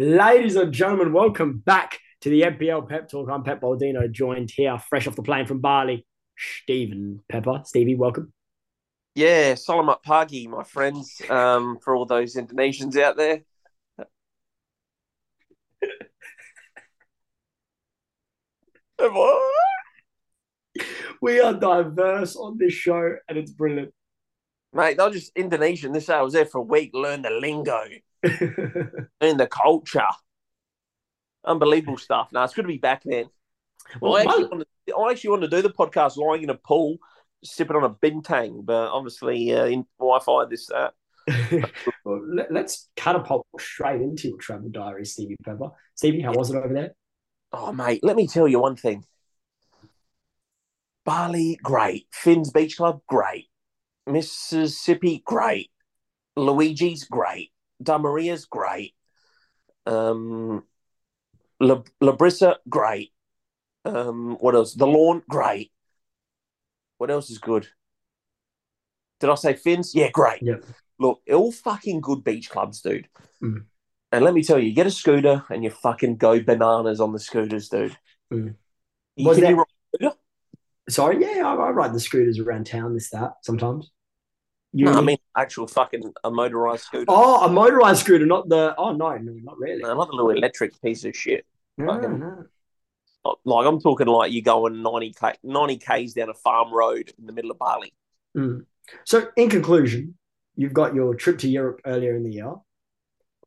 Ladies and gentlemen, welcome back to the NPL Pep Talk. I'm Pep Baldino, joined here fresh off the plane from Bali. Stephen Pepper. Stevie, welcome. Yeah, Selamat pagi, my friends, um, for all those Indonesians out there. We are diverse on this show, and it's brilliant. Mate, they're just Indonesian. This I was there for a week, learn the lingo, learn the culture. Unbelievable stuff. Now it's good to be back, man. Well, I, actually want to, I actually want to do the podcast lying in a pool, sipping on a bintang, but obviously uh, in Wi-Fi this that. well, let, us catapult straight into your travel diary, Stevie Pepper. Stevie, how yeah. was it over there? Oh, mate, let me tell you one thing. Bali, great. Finn's Beach Club, great. Mississippi, great. Luigi's, great. Da Maria's, great. Um, La, La great. Um, what else? The Lawn, great. What else is good? Did I say Finn's? Yeah, great. Yeah. Look, all fucking good beach clubs, dude. Mm. And let me tell you, you get a scooter and you fucking go bananas on the scooters, dude. Mm. You, can that... Sorry, yeah, I, I, ride the scooters around town. This that sometimes. You no, I mean actual fucking a motorized scooter. Oh, a motorized scooter, not the. Oh no, no, not really. No, not the little electric piece of shit. No, fucking, no. Like I'm talking like you're going 90 k 90 k's down a farm road in the middle of Bali. Mm. So, in conclusion, you've got your trip to Europe earlier in the year.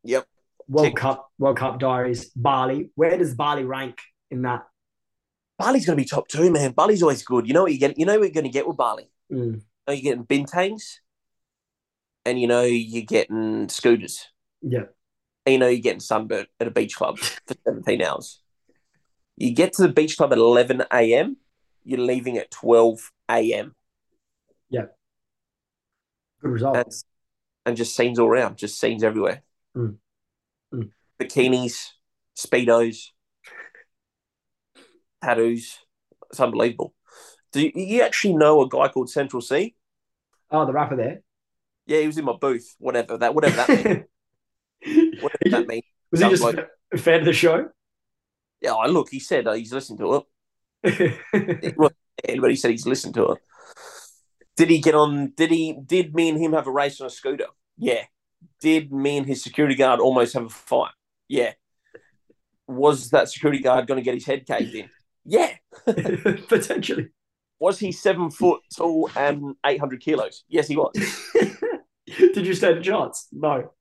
Yep. World Tick. Cup, World Cup diaries, Bali. Where does Bali rank in that? Bali's going to be top two, man. Bali's always good. You know what you get? You know what you're going to get with Bali. Mm. Are you getting bintangs? And you know you're getting scooters. Yeah. And you know you're getting sunburnt at a beach club for 17 hours. You get to the beach club at 11 a.m. You're leaving at 12 a.m. Yeah. Good result. And, and just scenes all around, just scenes everywhere. Mm. Mm. Bikinis, speedos, tattoos. It's unbelievable. Do you, you actually know a guy called Central Cee? Oh, the rapper there. Yeah, he was in my booth. Whatever that. Whatever that. means. whatever that means. Was he just like, a fan of the show? Yeah. I look. He said uh, he's listened to it. but he said he's listened to it. Did he get on? Did he? Did me and him have a race on a scooter? Yeah. Did me and his security guard almost have a fight? Yeah. Was that security guard going to get his head caved in? Yeah. Potentially. Was he seven foot tall and 800 kilos? Yes, he was. Did you stand a chance? No.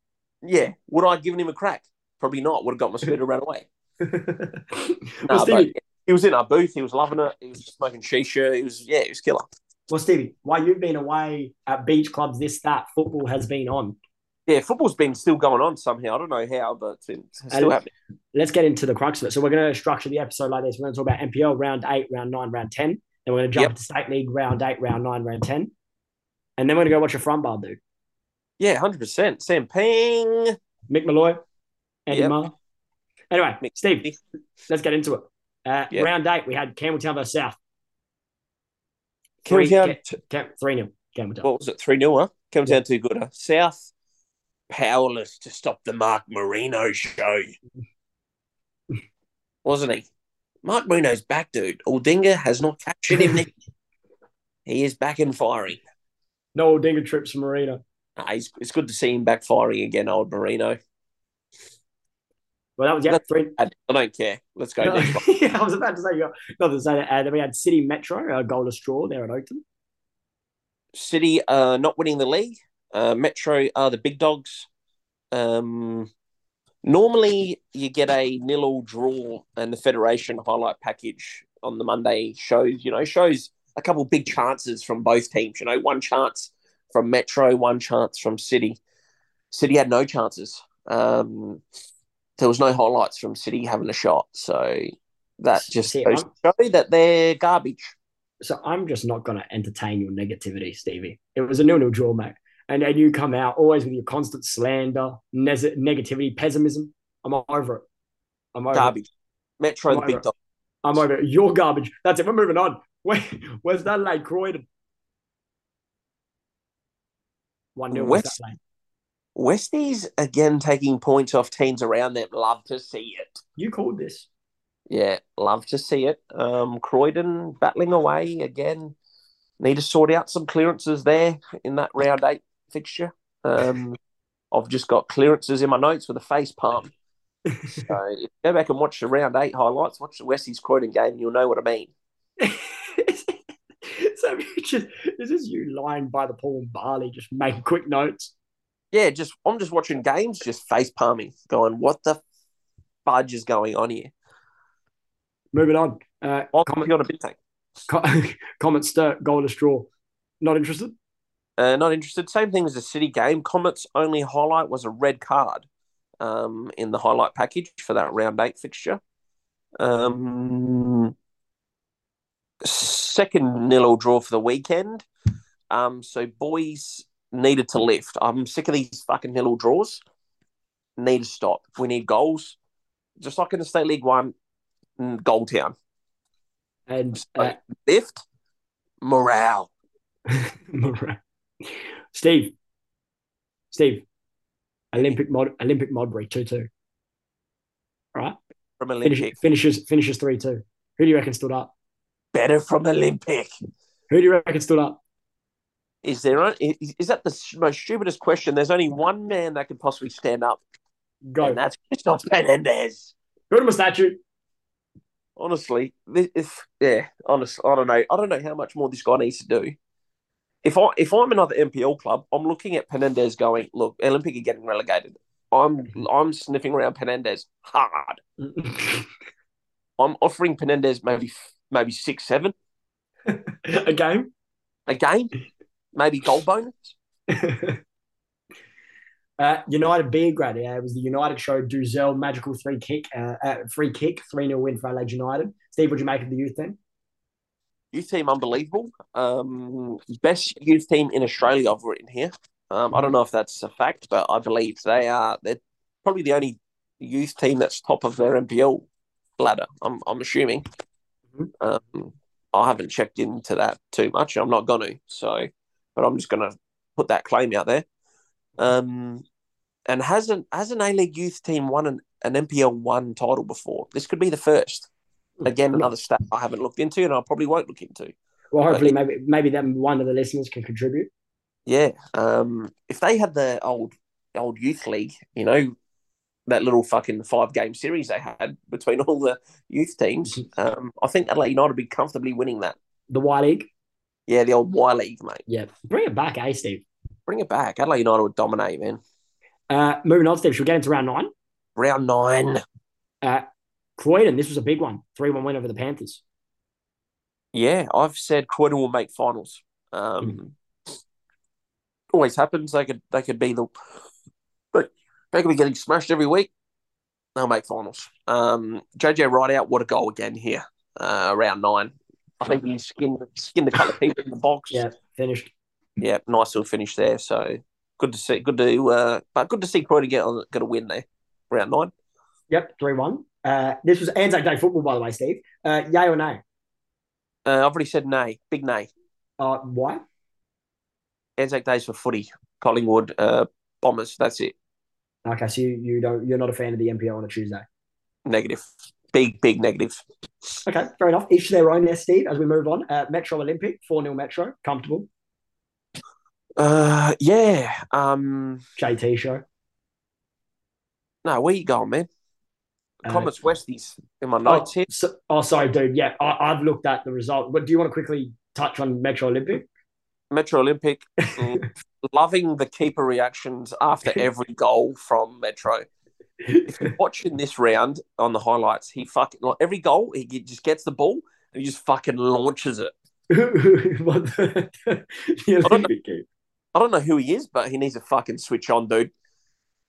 Yeah. Would I have given him a crack? Probably not. Would have got my scooter ran away. well, Stevie, he was in our booth. He was loving it. He was smoking shisha. He was, yeah, he was killer. Well, Stevie, while you've been away at beach clubs, this, that, football has been on. Yeah, football's been still going on somehow. I don't know how, but it's, it's still happening. Let's get into the crux of it. So we're going to structure the episode like this. We're going to talk about NPL round eight, round nine, round 10. Then we're going to jump yep. to state league round eight, round nine, round 10. And then we're going to go watch a front bar, dude. Yeah, hundred percent. Sam Pang, Mick Molloy, Andy yep. Anyway, Mick. Steve, let's get into it. Uh, yep. Round eight, we had Campbelltown versus South. Campbelltown three 0 Campbelltown. What was it? Three 0 huh? Campbelltown yeah. too good. Huh? South powerless to stop the Mark Marino show, wasn't he? Mark Marino's back, dude. Aldinga has not captured him. he is back and firing. No Aldinga trips Marino. Nah, it's good to see him back firing again, old Marino. Well, that was yeah. Three. I don't care. Let's go. No, yeah, I was about to say, not to say that. Uh, then we had City Metro, uh, goal of straw there at Oakden. City uh, not winning the league. Uh, Metro are the big dogs. Um, normally, you get a nil-all draw, and the Federation highlight package on the Monday shows, you know, shows a couple big chances from both teams. You know, one chance from Metro, one chance from City. City had no chances. Um, there was no highlights from City having a shot, so that just See, goes to show that they're garbage. So I'm just not going to entertain your negativity, Stevie. It was a nil-nil draw, mate, and and you come out always with your constant slander, ne- negativity, pessimism. I'm over it. I'm over garbage. It. Metro, I'm the big dog. I'm over it. You're garbage. That's it. We're moving on. Where, where's that like Croydon? One nil West Westies again taking points off teams around them. Love to see it. You called this. Yeah, love to see it. Um, Croydon battling away again. Need to sort out some clearances there in that round eight fixture. Um, I've just got clearances in my notes with a face palm. So if you go back and watch the round eight highlights, watch the Westies Croydon game, you'll know what I mean. so just, this is you lying by the pool in Bali, just making quick notes. Yeah, just I'm just watching games, just face palming, going, what the fudge is going on here? Moving on. Uh, I'll comment, on a bit tank. comment Sturt, goal to straw. Not interested? Uh, not interested. Same thing as the City game. Comet's only highlight was a red card um, in the highlight package for that round eight fixture. Um, second nil draw for the weekend. Um, so boys needed to lift. I'm sick of these fucking nil draws. Need to stop. We need goals. Just like in the State League One, Gold Town. And so, uh, lift morale. morale. Steve. Steve. Olympic mod Olympic Modbury two two. All right. From Olympic. Finish, finishes finishes three two. Who do you reckon stood up? Better from Olympic. Who do you reckon stood up? Is there a, is, that the most stupidest question? There's only one man that could possibly stand up. Go. And that's Christoph Menendez. Go to my statue. Honestly, if yeah, honest, I don't know. I don't know how much more this guy needs to do. If I if I'm another NPL club, I'm looking at Penendez going, look, Olympic are getting relegated. I'm I'm sniffing around Penendez hard. I'm offering Penendez maybe maybe six seven a game, a game, maybe goal bonus. Uh, United Beograd, yeah, it was the United show Duzel magical three kick, uh, uh, free kick, 3 0 win for Adelaide United. Steve, what do you make of the youth team? Youth team, unbelievable. Um, best youth team in Australia, I've written here. Um, I don't know if that's a fact, but I believe they are. They're probably the only youth team that's top of their NPL ladder. I'm, I'm assuming. Mm-hmm. Um, I haven't checked into that too much. I'm not going to. So, but I'm just going to put that claim out there. Um, and hasn't has an A League youth team won an, an NPL one title before? This could be the first. Again, another stat I haven't looked into, and I probably won't look into. Well, hopefully, but, maybe maybe that one of the listeners can contribute. Yeah, um, if they had the old old youth league, you know, that little fucking five game series they had between all the youth teams, mm-hmm. um, I think Adelaide United would be comfortably winning that. The Y League. Yeah, the old Y League, mate. Yeah, bring it back, eh, Steve? Bring it back. Adelaide United would dominate, man. Uh, moving on, Steve, should we get into round nine? Round nine. Uh, Croydon, this was a big one. 3 1 win over the Panthers. Yeah, I've said Croydon will make finals. Um, mm. Always happens. They could they could be the they could be getting smashed every week. They'll make finals. Um, JJ Rideout, what a goal again here. Uh, round nine. I think he skinned skinned a couple of people in the box. Yeah, finished. Yeah, nice little finish there. So good to see. Good to, uh, but good to see Croydon get on, get a win there, round nine. Yep, three one. Uh, this was Anzac Day football, by the way, Steve. Uh, yay or nay? Uh, I've already said nay. Big nay. Uh, why? Anzac Days for footy. Collingwood uh, Bombers. That's it. Okay, so you, you don't you're not a fan of the NPL on a Tuesday. Negative. Big big negative. Okay, fair enough. Each their own there, Steve. As we move on, uh, Metro Olympic four 0 Metro, comfortable. Uh, yeah. Um, JT show. No, where you going, man? Uh, Westies in my notes oh, here. So, oh, sorry, dude. Yeah, I, have looked at the result. But do you want to quickly touch on Metro Olympic? Metro Olympic, loving the keeper reactions after every goal from Metro. If you're watching this round on the highlights, he fucking like every goal he just gets the ball and he just fucking launches it. what the, the Olympic keeper? I don't know who he is, but he needs to fucking switch on, dude.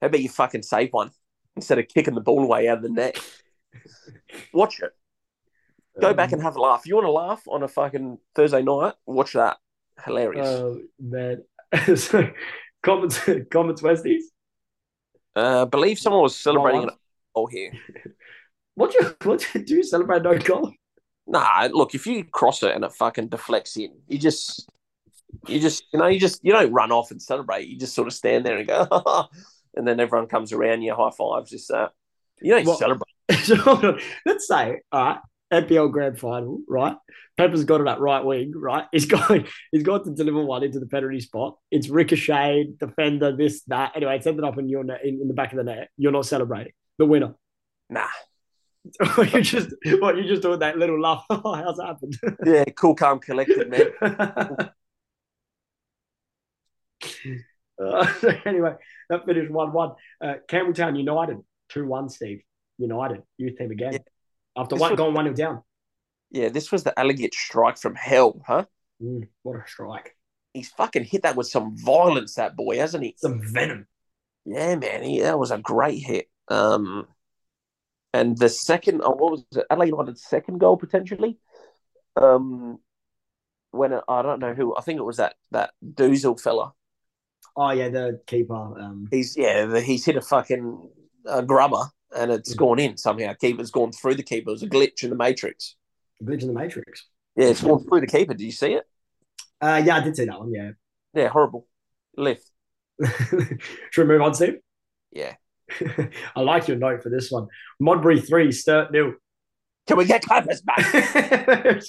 How about you fucking save one instead of kicking the ball away out of the net? Watch it. Go um, back and have a laugh. You want to laugh on a fucking Thursday night, watch that. Hilarious. Oh, man. so, Comets, Comets Westies? Uh, I believe someone was celebrating an goal here. what you what you do celebrate no goal? Nah, look, if you cross it and it fucking deflects in, you just You just, you know, you just, you don't run off and celebrate. You just sort of stand there and go, and then everyone comes around you, high fives, just that. You don't Well- celebrate. Let's say, all right, NPL Grand Final, right? Pepper's got it at right wing, right? He's got he's got to deliver one into the penalty spot. It's ricocheted, defender, this, that. Anyway, it's ended up in your net, in, in the back of the net. You're not celebrating the winner. Nah. you just what you just doing that little laugh. Oh, how's that happened? Yeah, cool, calm, collected, man. Uh, so anyway, that finished 1 1. Uh, Campbelltown United, 2 1, Steve. United, youth team again. Yeah. After This one, was- going 1 0 down. Yeah, this was the elegant strike from hell, huh? Mm, what a strike. He's fucking hit that with some violence, that boy, hasn't he? Some venom. Yeah, man, he, that was a great hit. Um, and the second, oh, what was it? Adelaide United's second goal potentially. Um, when it, I don't know who, I think it was that that Doozle fella. Oh, yeah, the keeper. Um, He's yeah, the, he's hit a fucking uh, grubber and it's gone in somehow. Keeper's gone through the keeper. It was a glitch in the matrix. Glitch in the Matrix. Yeah, it's gone through the keeper. Did you see it? Uh, yeah, I did see that one, yeah. Yeah, horrible. Lift. Should we move on, Steve? Yeah. I like your note for this one. Modbury 3, Sturt nil. Can we get Clappers back?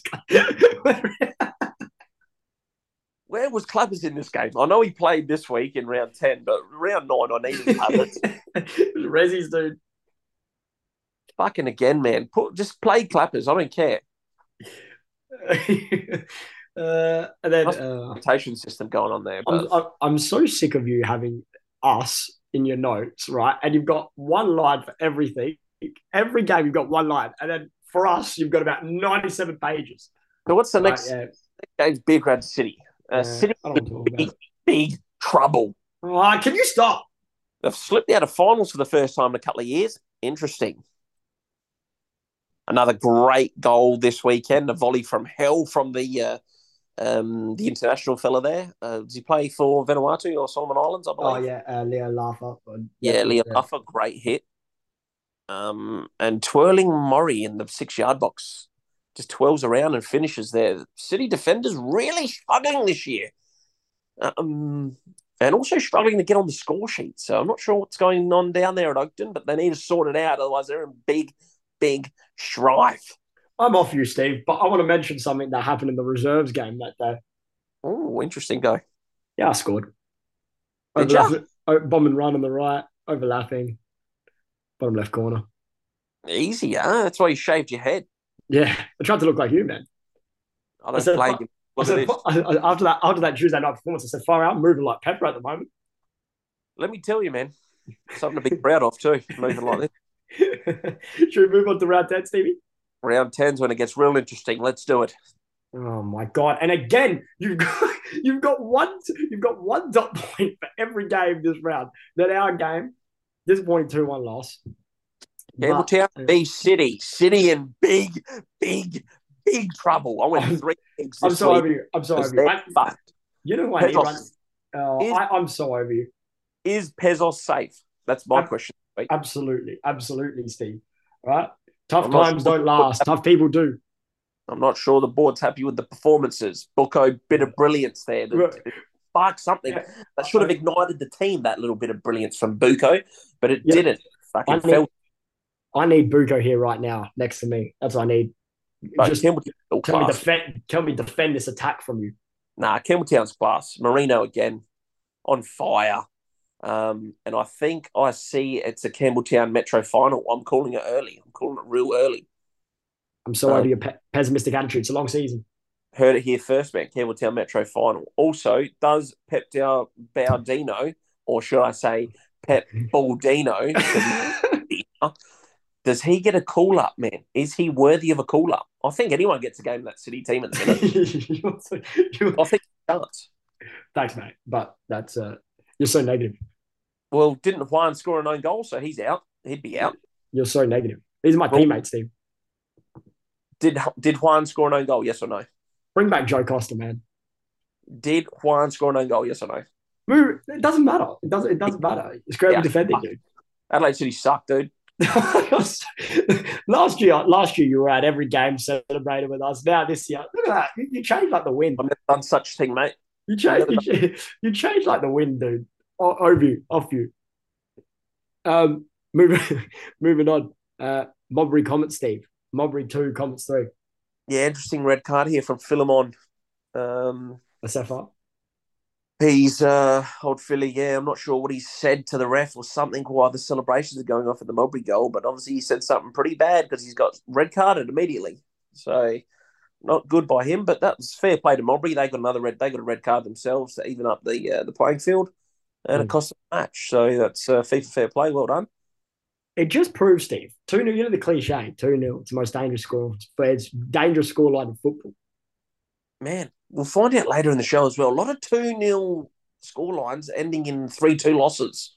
Where was Clappers in this game? I know he played this week in round 10, but round 9, I needed Clappers. Rezzies, dude. Fucking again, man. Put Just play Clappers. I don't care. uh, and then uh, Rotation system going on there. I'm, But I'm, I'm so sick of you having us in your notes, right? And you've got one line for everything. Every game, you've got one line. And then for us, you've got about 97 pages. so what's the Right, next yeah, game's Big Red City? Uh, yeah, City I don't want to talk about it. big trouble. Can you stop? They've slipped out of finals for the first time in a couple of years. Interesting. Another great goal this weekend, a volley from hell from the uh, um, the international fella there. Uh, does he play for Vanuatu or Solomon Islands? I believe. Oh, believe. yeah, uh, Leo Laffer. yeah, Leo Laffer, great hit. Um, and twirling Murray in the six yard box just twirls around and finishes there. City defenders really struggling this year. Um, and also struggling to get on the score sheet. So I'm not sure what's going on down there at Oakden, but they need to sort it out. Otherwise, they're in big, big strife. I'm off you, Steve, but I want to mention something that happened in the reserves game that day. Oh, interesting go. Yeah, I scored. Did? Overlap- oh, bomb and run on the right, overlapping, bottom left corner. Easy, huh? That's why you shaved your head. Yeah, I tried to look like you, man. I don't said, play you. I said, this. I- I- after that, after that Tuesday night performance, I said, "Far out, I'm moving like Pepper at the moment." Let me tell you, man. Something to be proud of, too, moving like this. Should we move on to round ten, Stevie? Round 10's when it gets real interesting. Let's do it. Oh my god! And again, you've got you've got one you've got one dot point for every game this round. That our game, disappointing two one loss. Campbelltown uh, v City. City in big, big, big trouble. I went I'm- three I'm so over you. I'm so over you. I, you know who I need Pezos. run. Oh, Is- I, I'm so over you. Is Pezos safe? That's my I'm- question. Absolutely, absolutely, Steve. Right? Tough I'm times sure. don't last. Tough people do. I'm not sure the board's happy with the performances. Bucco, bit of brilliance there. to- Right. Spark something. Yeah. That should have ignited the team, that little bit of brilliance from Bucco, but it Yeah. didn't. Fucking I need- fell. I need Buko here right now next to me. That's what I need. But Just Campbelltown's tell me defend. Tell me defend this attack from you. Nah, Campbelltown's class. Marino again on fire. Um, and I think I see it's a Campbelltown Metro final. I'm calling it early. I'm calling it real early. I'm so Uh, over your pe- pessimistic attitude. It's a long season. Heard it here first, man. Campbelltown Metro final. Also, does Pep Baldino, or should I say Pep Baldino, does he get a call up, man? Is he worthy of a call up? I think anyone gets a game in that City team at the minute. So- I think he does. Thanks, mate. But that's uh, you're so negative. Well, didn't Juan score an own goal, so he's out. He'd be out. You're so negative. These are my Well- teammates, Steve. Did did Juan score an own goal? Yes or no? Bring back Joe Costa, man. Did Juan score an own goal? Yes or no? Move. It doesn't matter. It doesn't. It doesn't matter. It's great Yeah. defending, dude. Adelaide City sucked, dude. last year, last year you were at every game celebrating with us. Now this year, look at that. You, you changed like the wind. I've never done such a thing, mate. You change, you, change, you change like the wind, dude. O- over you, off you. Um, moving, moving on. Uh, Modbury Comets, Steve. Modbury two Comets three. Yeah, interesting red card here from Philemon. Um, SFR. He's uh, old Philly. Yeah, I'm not sure what he said to the ref or something while the celebrations are going off at the Modbury goal, but obviously he said something pretty bad because he's got red carded immediately. So not good by him, but that was fair play to Modbury. They got another red. They got a red card themselves to even up the uh, the playing field, and mm. it cost a match. So that's uh, FIFA fair play. Well done. It just proves, Steve, two 0 You know the cliche, two 0 It's the most dangerous score. It's dangerous scoreline in football. Man, we'll find out later in the show as well. A lot of 2 0 score lines ending in 3 2 losses.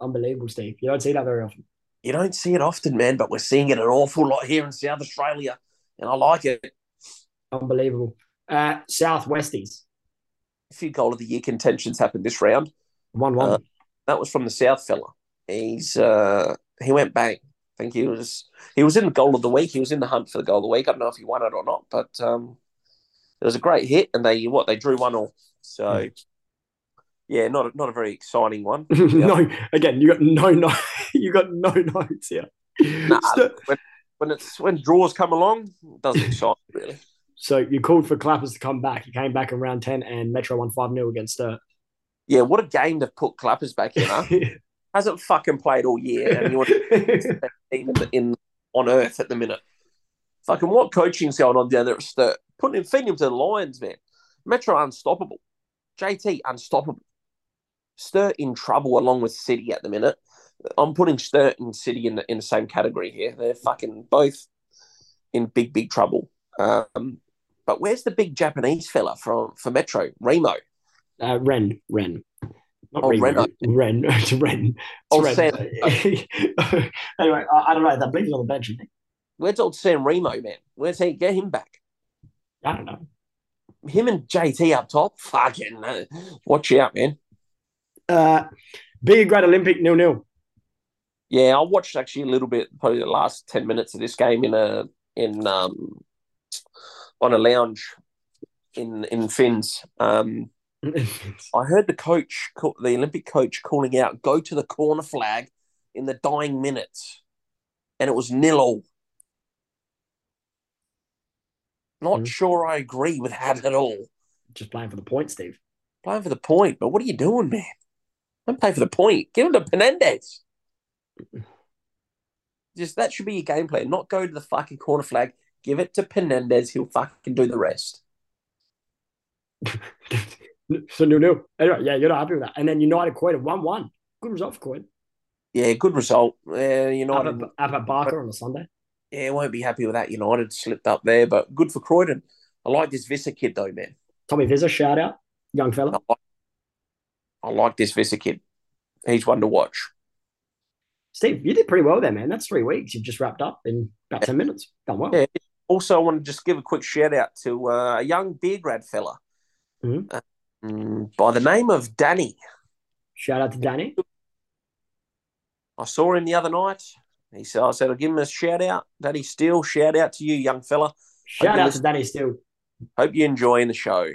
Unbelievable, Steve. You don't see that very often. You don't see it often, man, but we're seeing it an awful lot here in South Australia, and I like it. Unbelievable. Uh, Southwesties. A few goal of the year contentions happened this round. 1 1. Uh, that was from the South fella. He's uh, he went bang. I think he was he was in the goal of the week. He was in the hunt for the goal of the week. I don't know if he won it or not, but um, it was a great hit, and they what they drew one all. So hmm. yeah, not a, not a very exciting one. no, again, you got no no, you got no notes here. Nah, when, when it's when draws come along, it doesn't excite really. So you called for Clappers to come back. He came back in round ten, and Metro won five 0 against Sturt. Yeah, what a game to put Clappers back in. Huh? Hasn't fucking played all year, and you want in, in on earth at the minute. Fucking what coaching's going on down there at Sturt? putting him, feeding him to the Lions, man. Metro unstoppable. JT unstoppable. Sturt in trouble along with City at the minute. I'm putting Sturt and City in the, in the same category here. They're fucking both in big, big trouble. Um, but where's the big Japanese fella from for Metro? Remo. Uh, Ren. Ren. Not oh, Reno. Ren. It's Ren. It's oh, Ren. Sam. anyway, I, I, don't know. That believes on the bench. Where's old Sam Remo, man? Where's he? Get him back. I don't know. Him and JT up top, fucking uh, watch out, man. Uh, be a great Olympic nil nil. Yeah, I watched actually a little bit, probably the last ten minutes of this game in a in um on a lounge in in Finns. Um, I heard the coach, the Olympic coach, calling out, "Go to the corner flag in the dying minutes," and it was nil all. Not mm. sure I agree with that at all. Just playing for the point, Steve. Playing for the point, but what are you doing, man? Don't play for the point. Give him to Penendez. Just that should be your game plan. Not go to the fucking corner flag. Give it to Penendez. He'll fucking do the rest. so no, no. Anyway, yeah, you're not happy with that. And then United quoted one one. Good result for Quid. Yeah, good result. Uh, United up at, Barker on a Sunday yeah, won't be happy with that. United slipped up there, but good for Croydon. I like this Visser kid though, man. Tommy Visser, shout out, young fella. I like, I like this Visser kid. He's one to watch. Steve, you did pretty well there, man. That's three weeks. You've just wrapped up in about 10 minutes. Done well. Yeah. Also, I want to just give a quick shout out to uh, a young Beograd fella mm-hmm. um, Mm, by the name of Danny. Shout out to Danny. I saw him the other night. He said, I said, I'll give him a shout out. Danny Steele, shout out to you, young fella. Shout out to Danny Steele. Hope you're enjoying the show.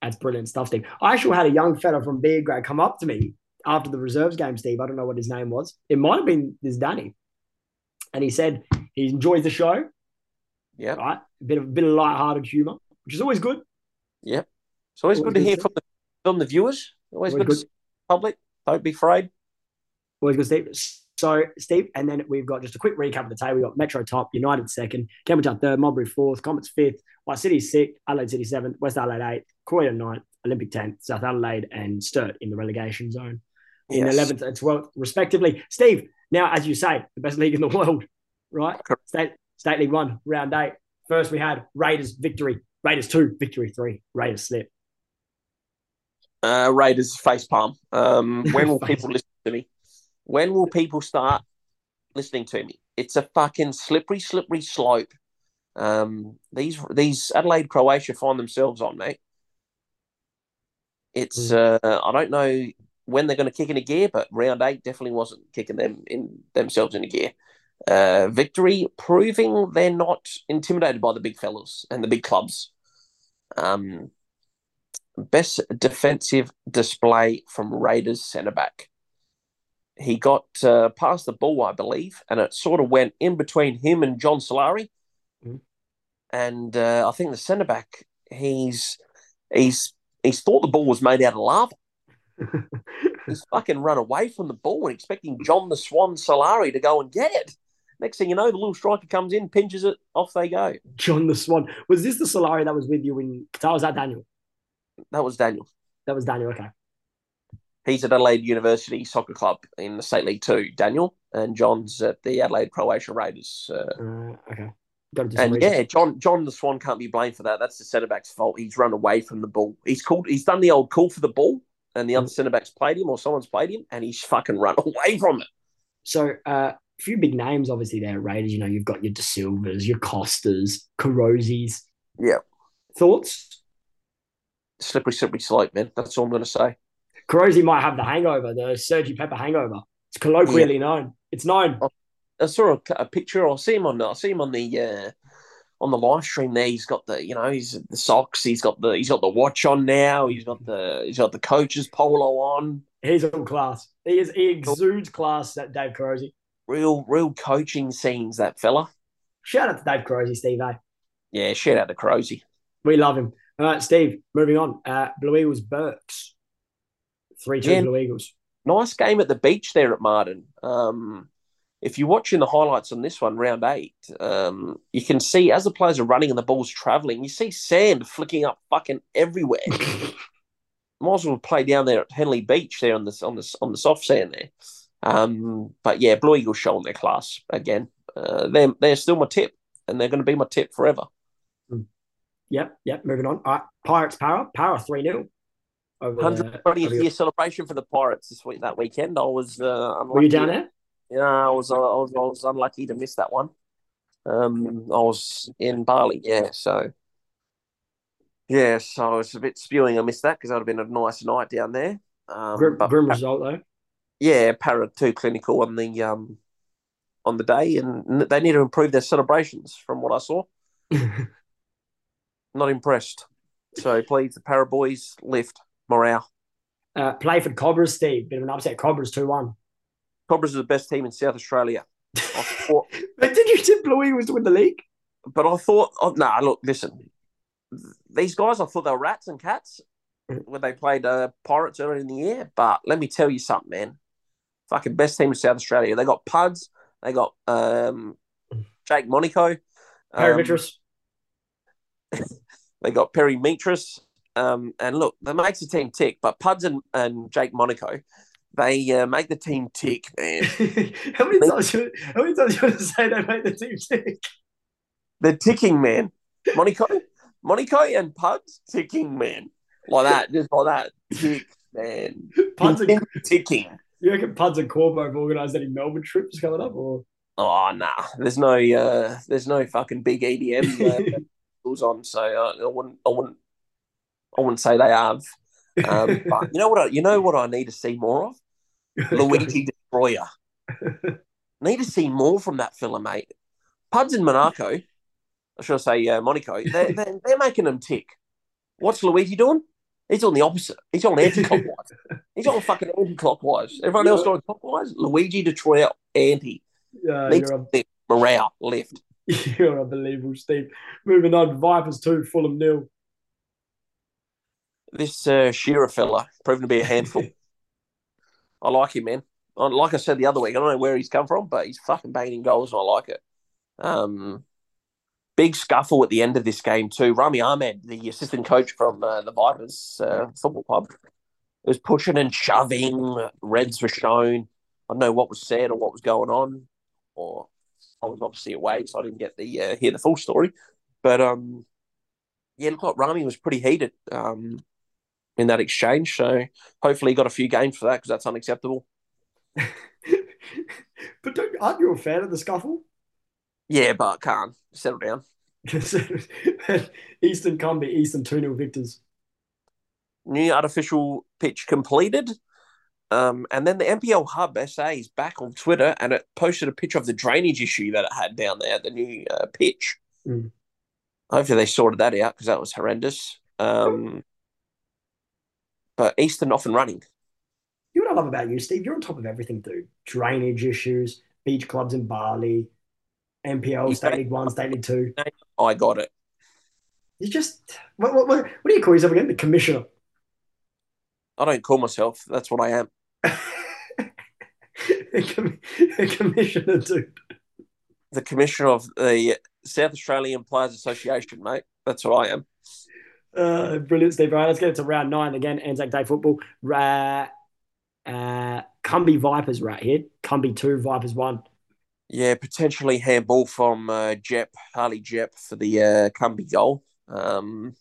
That's brilliant stuff, Steve. I actually had a young fella from Beograd come up to me after the reserves game, Steve. I don't know what his name was. It might have been this Danny. And he said he enjoys the show. Yeah. Right. A bit of a bit of light-hearted humor, which is always good. Yep. It's always, always good to hear from the from the viewers. Always, always good, good. public. Don't be afraid. Always good, Steve. So, Steve, and then we've got just a quick recap of the table. We've got Metro top, United second, Campbelltown third, Modbury fourth, Comets fifth, White City sixth, Adelaide City seventh, West Adelaide eighth, Croydon ninth, Olympic tenth, South Adelaide and Sturt in the relegation zone in yes. 11th and 12th, respectively. Steve, now, as you say, the best league in the world, right? State, State League One, round eight. First, we had Raiders victory, Raiders two, victory three, Raiders slip. Uh, Raiders face palm. Um, when will people listen to me? When will people start listening to me? It's a fucking slippery, slippery slope. Um, these these Adelaide Croatia find themselves on, mate. It's mm. uh, I don't know when they're going to kick in a gear, but round eight definitely wasn't kicking them in themselves in a gear. Uh, victory proving they're not intimidated by the big fellas and the big clubs. Um, best defensive display from Raiders centre back. He got uh, past the ball, I believe, and it sort of went in between him and John Solari. Mhm. And uh, I think the centre back, he's he's he's thought the ball was made out of lava. He's fucking run away from the ball and expecting John the Swan Solari to go and get it. Next thing you know, the little striker comes in, pinches it, off they go. John the Swan. Was this the Solari that was with you in Qatar? Was that Daniel? That was Daniel. That was Daniel. Okay. He's at Adelaide University Soccer Club in the State League Two, Daniel, and John's at the Adelaide Croatia Raiders. Uh, Uh, okay. Got to do some and yeah, John John the Swan can't be blamed for that. That's the centre back's fault. He's run away from the ball. He's called. He's done the old call for the ball, and the other centre backs played him, or someone's played him, and he's fucking run away from it. So, uh, a few big names, obviously, there, Raiders. You know, you've got your De Silvas, your Costas, Carosis. Yeah. Thoughts? Slippery, slippery slope, man. That's all I'm going to say. Carosi might have the hangover, the Sergi Pepper hangover. It's colloquially known. It's known. I saw a, a picture. I see him on. I see him on the uh, on the live stream. There, he's got the you know he's the socks. He's got the he's got the watch on now. He's got the he's got the coach's polo on. He's all class. He is. He exudes class. That Dave Carosi. Real real coaching scenes. That fella. Shout out to Dave Carosi, Steve. Eh? Yeah, shout out to Crozy. We love him. All right, Steve. Moving on. Uh, Blue Eagles Burks. Three two Yeah. Blue Eagles. Nice game at the beach there at Marden. Um, if you're watching the highlights on this one, round eight, um, you can see as the players are running and the ball's travelling, you see sand flicking up fucking everywhere. Might as well play down there at Henley Beach there on the on the on the soft sand there. Um, but yeah, Blue Eagles showing their class again. Uh, they're they're still my tip, and they're going to be my tip forever. Yep, yep. Moving on. All right, Pirates power Para three 0 over the- Hundred twentieth year celebration for the Pirates this week that weekend. I was uh, unlucky. Were you down there? Yeah, I was, I was I was unlucky to miss that one. Um, I was in Bali, yeah. So, yeah, so I was a bit spewing. I missed that because that would have been a nice night down there. Um, Grim, but grim result though. yeah, Para too clinical on the um on the day, and they need to improve their celebrations. From what I saw, not impressed. So please, the Para boys lift morale. Uh, Playford Cobras, Steve. Bit of an upset. Cobras 2 1. Cobras are the best team in South Australia. I thought, But did you tip Blue was to win the league? but I thought, oh, nah, look, listen. These guys, I thought they were rats and cats when they played uh, Pirates earlier in the year. But let me tell you something, man. Fucking best team in South Australia. They got Puds. They got um, Jake Monaco. Um, Parameters. They got Perry Mitras. Um, and look, that makes the team tick. But Puds and, and Jake Monaco, they uh, make the team tick, man. how many times? You, how many times you want to say they make the team tick? They're ticking, man. Monaco, Monaco and Puds ticking, man. Like that, just like that. Tick, man. Puds and, ticking. you reckon Puds and Corbo have organised any Melbourne trips coming up? Or Oh nah, there's no uh, there's no fucking big EDM uh, goes on, so uh, I wouldn't I wouldn't I wouldn't say they have. Um, but you know what? I, you know what I need to see more of Luigi Destroyer. need to see more from that fella, mate. Puds in Monaco, I should say uh, Monaco. They're, they're, they're making them tick. What's Luigi doing? He's on the opposite. He's on anti-clockwise. He's on fucking anti-clockwise. Everyone else going clockwise. Luigi Destroyer anti. Yeah, lift. Morale lift. you're unbelievable, Steve. Moving on, Vipers 2, Fulham nil. This uh, Shearer fella proven to be a handful. I like him, man. Like I said the other week, I don't know where he's come from, but he's fucking banging goals, and I like it. Um, big scuffle at the end of this game too. Rami Ahmed, the assistant coach from uh, the Vipers uh, football club, was pushing and shoving. Reds were shown. I don't know what was said or what was going on, or I was obviously away, so I didn't get the uh, hear the full story. But um, yeah, looked like Rami was pretty heated um, in that exchange. So hopefully he got a few games for that because that's unacceptable. but don't, aren't you a fan of the scuffle? Yeah, but can't settle down. Eastern Cumbie, Eastern 2 0 victors. New artificial pitch completed. Um, and then the NPL Hub SA is back on Twitter and it posted a picture of the drainage issue that it had down there, the new uh, pitch. Mm. Hopefully they sorted that out because that was horrendous. Um, but Eastern off and running. You know what I love about you, Steve? You're on top of everything, dude. Drainage issues, beach clubs in Bali, NPL, You State League One, State League Two. I got it. You just what, what, what, what do you call yourself again? The commissioner. I don't call myself. That's what I am. com- a commissioner, dude. The commissioner of the South Australian Players Association, mate. That's what I am. Uh, brilliant, Steve. All right, let's get to round nine again. Anzac Day football. Uh, uh, Cumbie Vipers right here. Cumbie two, Vipers one. Yeah, potentially handball from uh, Jep, Harley Jep for the uh, Cumbie goal. Um,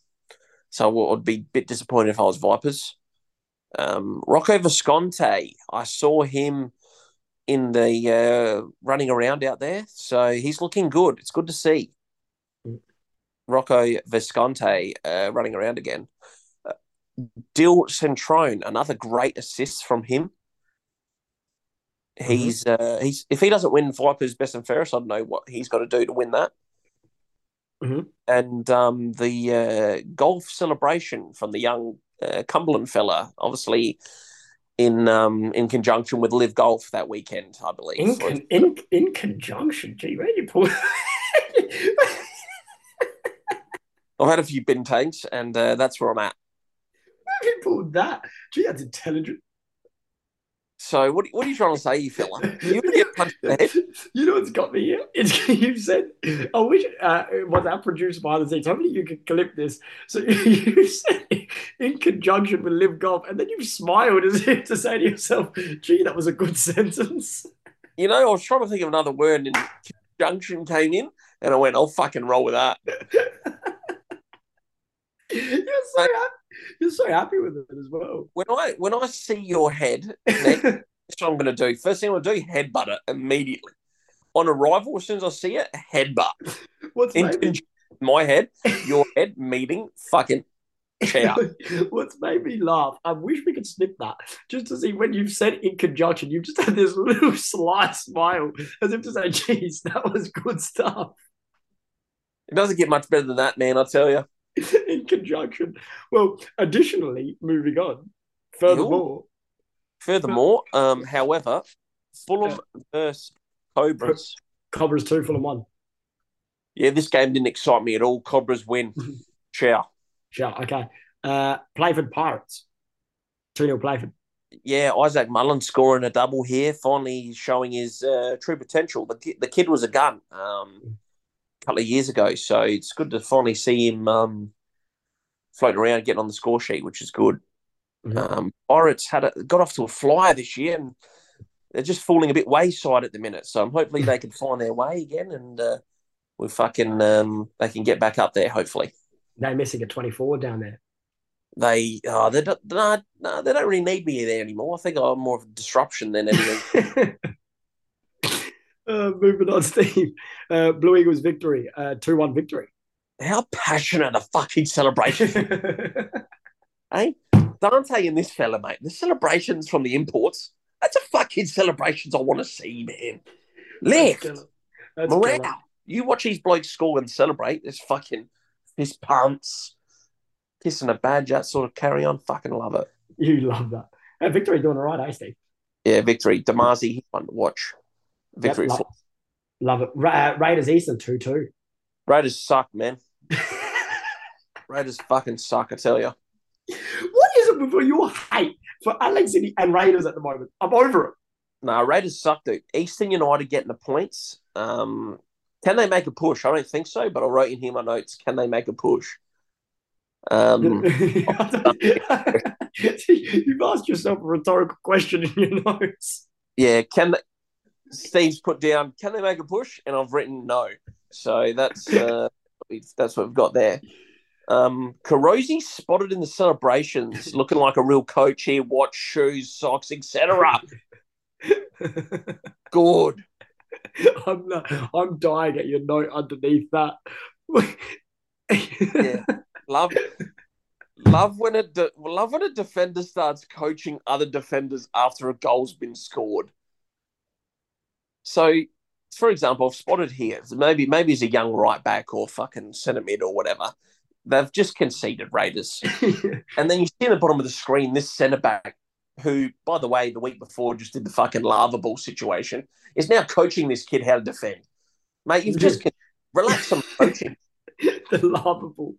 so I would be a bit disappointed if I was Vipers. Um, Rocco Visconti, I saw him in the uh, running around out there, so he's looking good. It's good to see Rocco Visconti uh, running around again. Uh, Dil Centrone, another great assist from him. He's uh, he's if he doesn't win Vipers best and fairest, I don't know what he's got to do to win that. Mhm. And um, the uh, golf celebration from the young uh, Cumberland fella, obviously in um, in conjunction with LIV Golf that weekend, I believe. In, con- in in conjunction, gee, where you pull? I've had a few bintangs, and uh, that's where I'm at. Where you pulled that? Gee, that's intelligent. So what, what are you trying to say, you fella? You get punched in the head. You know what's got me here? It's you said. I wish uh, was our producer behind the scenes. Hopefully you can clip this. So you said in conjunction with LIV Golf, and then you smiled as if to say to yourself, "Gee, that was a good sentence." You know, I was trying to think of another word, and conjunction came in, and I went, "I'll fucking roll with that." You're so happy. You're so happy with it as well. When I when I see your head, next, that's what I'm going to do. First thing I'm going to do, headbutt it immediately. On arrival, as soon as I see it, headbutt. What's In made me, conjunction with my head, your head meeting, fucking chow. What's made me laugh? I wish we could snip that just to see when you've said in conjunction, you've just had this little sly smile as if to say, "Geez, that was good stuff." It doesn't get much better than that, man. I tell you. in conjunction. Well, additionally, moving on. Furthermore, Furthermore, um, however, Fulham versus Cobras. Cobras two, Fulham one. Yeah, this game didn't excite me at all. Cobras win. Ciao. Sure, okay. Uh, Playford Pirates two 0 Playford. Yeah, Isaac Mullen scoring a double here, finally showing his uh, true potential. The kid, the kid was a gun um, a couple of years ago, so it's good to finally see him um, floating around, getting on the score sheet, which is good. Mhm. Um, Pirates had a, got off to a flyer this year, and they're just falling a bit wayside at the minute. So hopefully they can find their way again, and uh, we fucking um, they can get back up there. Hopefully They're missing a twenty four down there. they uh, they don't nah, nah, they don't really need me there anymore. I think I'm more of a disruption than anything. uh, moving on, Steve. Uh, Blue Eagles victory, uh, two one victory. How passionate a fucking celebration, eh? Dante and this fella, mate. The celebrations from the imports. That's a fucking celebrations I want to see, man. Left. Morale. You watch these blokes score and celebrate. This fucking his pants, kissing a badge, that sort of carry on. Fucking love it. You love that. Uh, victory doing all right, eh, Steve? Yeah, victory. Damazi, he's fun to watch. Victory. Yep, love, love it. Ra- uh, Raiders Eastern two two. Raiders suck, man. Raiders fucking suck, I tell you. What is it with your hate for Alex City and Raiders at the moment? I'm over it. No, Raiders suck, dude. Eastern United getting the points. Um, can they make a push? I don't think so, but I wrote in here my notes. Can they make a push? Um, You've asked yourself a rhetorical question in your notes. yeah, can they, Steve's put down, can they make a push? And I've written no. So that's uh, that's what we've got there. Um, Carosi spotted in the celebrations, looking like a real coach here. Watch, shoes, socks, etc. Good. I'm not, I'm dying at your note underneath that. Yeah. Love, love when a de- love when a defender starts coaching other defenders after a goal's been scored. So, for example, I've spotted here. Maybe maybe he's a young right back or fucking centre mid or whatever. They've just conceded Raiders. and then you see in the bottom of the screen this centre back, who, by the way, the week before just did the fucking lava ball situation, is now coaching this kid how to defend. Mate, you've just relax on coaching. the lava ball.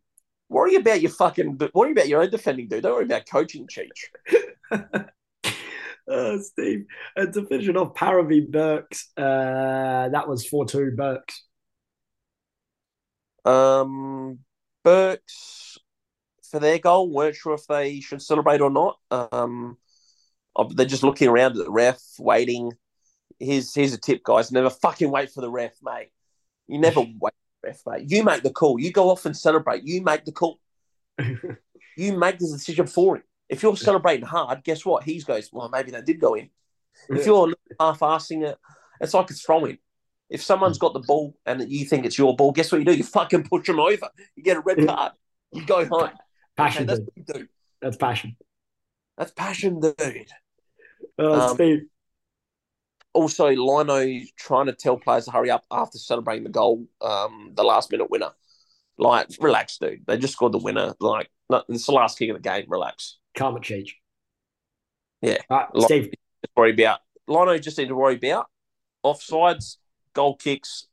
Worry about your fucking worry about your own defending, dude. Don't worry about coaching, Cheech. uh, Steve. And to finish it off, Paravi Burks. Uh, that was 4 2 Burks. Um, Burks for their goal weren't sure if they should celebrate or not. Um, they're just looking around at the ref, waiting. Here's here's a tip, guys: never fucking wait for the ref, mate. You never wait for the ref, mate. You make the call. You go off and celebrate. You make the call. you make the decision for him. If you're celebrating hard, guess what? He's goes, well, maybe they did go in. Yeah. If you're half-assing it, it's like it's throwing. If someone's got the ball and you think it's your ball, guess what you do? You fucking push them over. You get a red card. You go home. Passion. Okay, that's, do. that's passion. That's passion, dude. Uh, um, Steve. Also, Lino trying to tell players to hurry up after celebrating the goal, um, the last minute winner. Like, relax, dude. They just scored the winner. Like, it's the last kick of the game. Relax. It, change. Yeah. Right, Steve. Worry about. Lino just need to worry about offsides, goal kicks,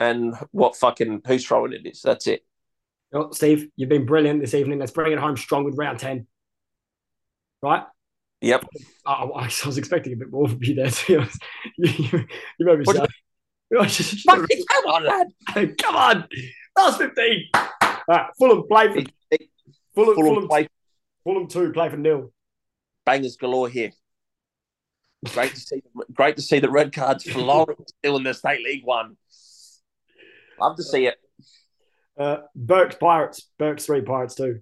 and what fucking who's throwing it is. That's it. Well, Steve, you've been brilliant this evening. Let's bring it home strong with round 10. Right? Yep. I, I was expecting a bit more from you there, to be honest. You, you, you made me say. come on, lad. come on. Last 15. All right, Fulham play for Fulham, Fulham, Fulham, play. Fulham 2 play for nil. Bangers galore here. Great to see. Great to see the red cards for Lawrence still in the state league one. Love to see it. Uh, Burks Pirates. Burke's three Pirates two.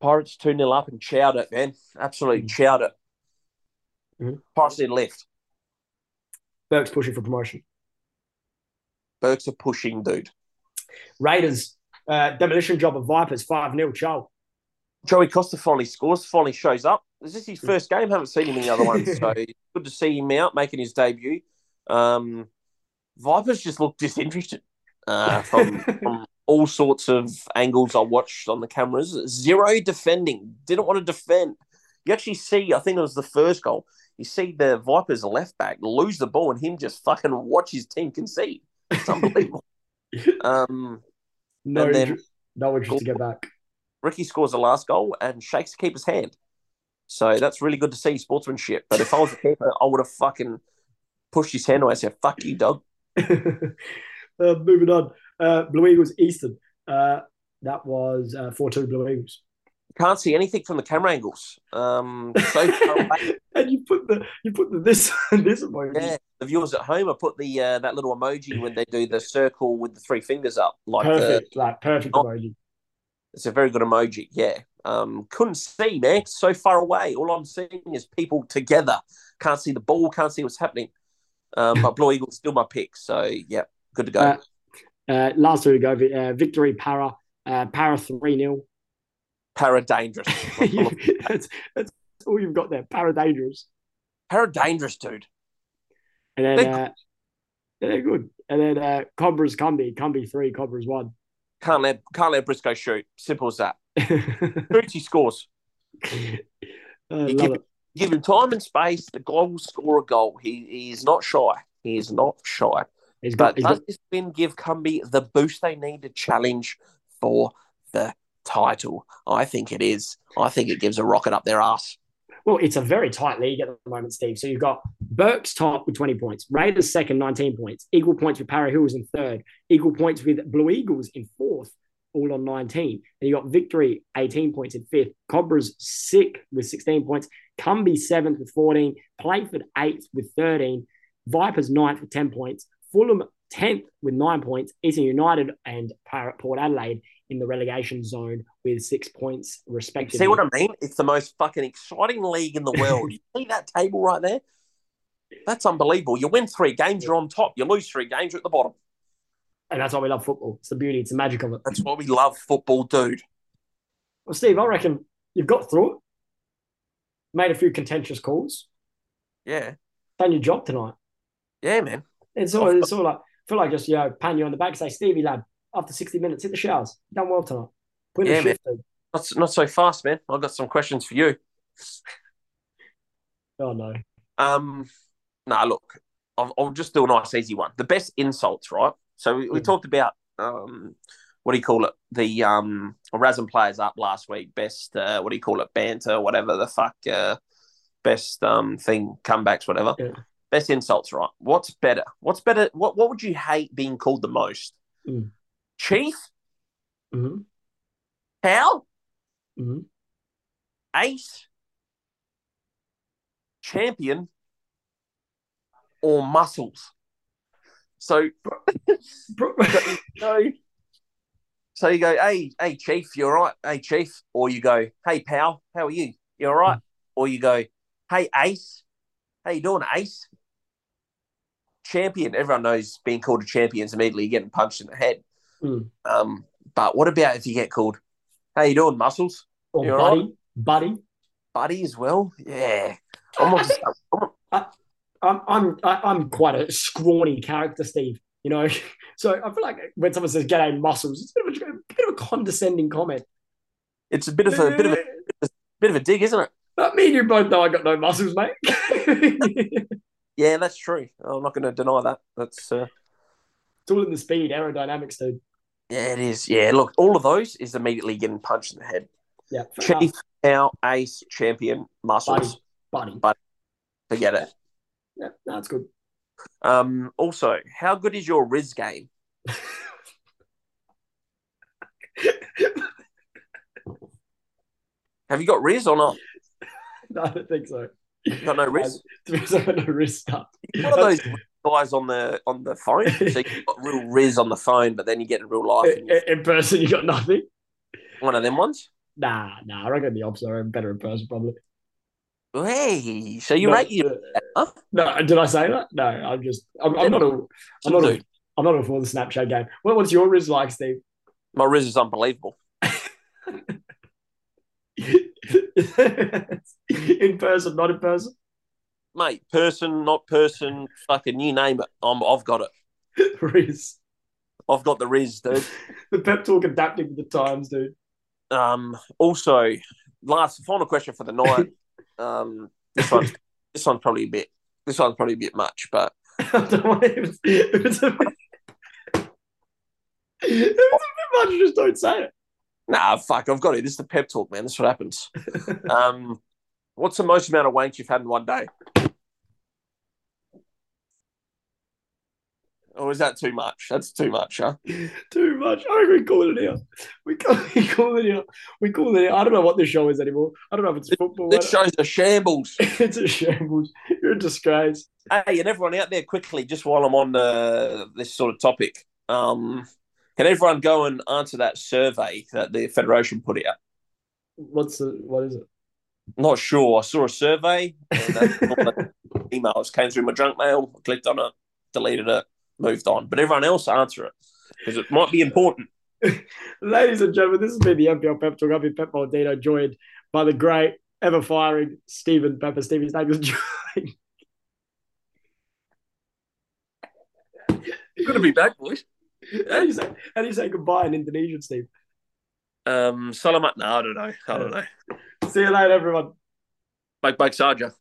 Pirates two 0 up and chowed it, man. Absolutely mm-hmm. chowed it. Mm-hmm. Pirates in left. Burke's pushing for promotion. Burke's are pushing, dude. Raiders uh, demolition job of Vipers five 0 Chow. Joey Costa finally scores, finally shows up. Is this his mm. first game? Haven't seen him in the other ones, so good to see him out making his debut. Um, Vipers just look disinterested uh, from, from all sorts of angles I watched on the cameras. Zero defending, didn't want to defend. You actually see, I think it was the first goal. You see the Vipers left back lose the ball and him just fucking watch his team concede. It's unbelievable. um, no, then, no interest to get back. Ricky scores the last goal and shakes the keeper's hand. So that's really good to see sportsmanship. But if I was a keeper, I would have fucking pushed his hand away and said, fuck you, dog. uh, moving on. Uh, Blue Eagles Eastern. Uh, that was uh, 4 2 Blue Eagles. Can't see anything from the camera angles. Um, so and you put the you put the this and this emoji. Yeah, the viewers at home, I put the uh, that little emoji when they do the circle with the three fingers up, like perfect, the, like perfect emoji. It's a very good emoji. Yeah. Um, couldn't see, man. So far away. All I'm seeing is people together. Can't see the ball. Can't see what's happening. Um, but Blue Eagles still my pick. So yeah, good to go. Uh, uh, last two to go. Uh, victory Para. Uh, Para three 0 Para dangerous. that's, that's all you've got there. Para dangerous. Para dangerous, dude. And then they're, uh, they're good. And then uh, Cobras Cumby. Cumby three. Cobras one. Can't let can't let Briscoe shoot. Simple as that. He scores. you give, give, him time and space. The guy will score a goal. He, he is not shy. He is not shy. He's got, but does got... this win give Cumby the boost they need to challenge for the title? I think it is. I think it gives a rocket up their ass. Well, it's a very tight league at the moment, Steve. So you've got Burks top with 20 points, Raiders second, 19 points, equal points with Para Hills in third, equal points with Blue Eagles in fourth, all on 19. And you got Victory 18 points in fifth, Cobras sick with 16 points, Cumby seventh with 14, Playford eighth with 13, Vipers ninth with 10 points, Fulham 10th with nine points, Eastern United and Port Adelaide in the relegation zone with six points respectively. See what I mean? It's the most fucking exciting league in the world. you see that table right there? That's unbelievable. You win three games, you're on top. You lose three games, you're at the bottom. And that's why we love football. It's the beauty, it's the magic of it. That's why we love football, dude. Well, Steve, I reckon you've got through it, made a few contentious calls. Yeah. Done your job tonight. Yeah, man. It's all, it's all like, I feel like just, you know, pan you on the back and say, Stevie, lad, after 60 minutes, hit the showers. Done well tonight. Put Yeah, shift. dude. Not, not so fast, man. I've got some questions for you. Oh no. Um, nah, look, I'll, I'll just do a nice, easy one. The best insults, right? So we, we Mm. talked about um, what do you call it? The um, Razm players up last week. Best, uh, what do you call it? Banter, whatever the fuck. Uh, best um thing, comebacks, whatever. Yeah. Best insults, right? What's better? What's better? What What would you hate being called the most? Mm. Chief, hmm pal, hmm ace, champion, or muscles. So go. So you go, hey, hey, chief, you all right? Hey, chief. Or you go, hey, pal, how are you? You're all right. Or you go, hey, ace, how you doing, ace? Champion. Everyone knows being called a champion is immediately getting punched in the head. Mm. Um, but what about if you get called, how you doing, muscles? Or You're buddy, buddy. Buddy as well? Yeah. I'm not just, I'm, I'm I'm I- I'm quite a scrawny character, Steve. You know, so I feel like when someone says "g'day muscles," it's a bit of a, a bit of a condescending comment. it's a bit of a bit of a bit of a dig, isn't it? But me and you both know I got no muscles, mate. Yeah, that's true. I'm not going to deny that. That's uh, it's all in the speed, aerodynamics, dude. Yeah, it is. Yeah, look, all of those is immediately getting punched in the head. Yeah, Chief, now ace, champion, muscles. buddy, buddy. Forget it. Yeah, that's good. Um, also, how good is your Riz game? Have you got Riz or not? no, I don't think so. You got no Riz? To be honest, I no wrist stuff. One of those guys on the on the phone. So you got real Riz on the phone, but then you get in real life. In, in person, you got nothing. one of them ones. Nah, nah. I reckon the opposite. I'm better in person, probably. Hey, so you No, rate you? uh, Huh? No, did I say that? No, I'm just. I'm, I'm not a. I'm not a. I'm not a for the Snapchat game. What, what's your Riz like, Steve? my Riz is unbelievable. in person, not in person. Mate, person, not person, fucking you name it. I'm, I've got it. Riz. I've got the Riz, dude. The pep talk adapting to the times, dude. Um, also, last final question for the night. um, this one's this one's probably a bit this one's probably a bit much, but I don't want it. was- If it's a bit, if it's a bit much, just don't say it. nah, fuck, I've got it. This is the pep talk, man. That's what happens. um, what's the most amount of wanks you've had in one day? Or is that too much? That's too much, huh? Too much. I reckon we call it here. We call, we call it here. We call it here. I don't know what this show is anymore. I don't know if it's football. This show's a shambles. it's a shambles. You're a disgrace. Hey, and everyone out there, quickly, just while I'm on uh, this sort of topic, um, can everyone go and answer that survey that the federation put out? What's the what is it? Not sure. I saw a survey, and that's all the emails came through my junk mail. I clicked on it, deleted it, moved on. But everyone else answer it because it might be important. Ladies and gentlemen, this has been the NPL Pep Talk. I've been Pep Maldino, joined by the great, ever firing Stephen Pepper. Stephen's name is joined. Good to be back, boys. How do you say, how do you say goodbye in Indonesian, Steve? Um, Salamat. No, I don't know. I don't know. See you later, everyone. Baik baik saja.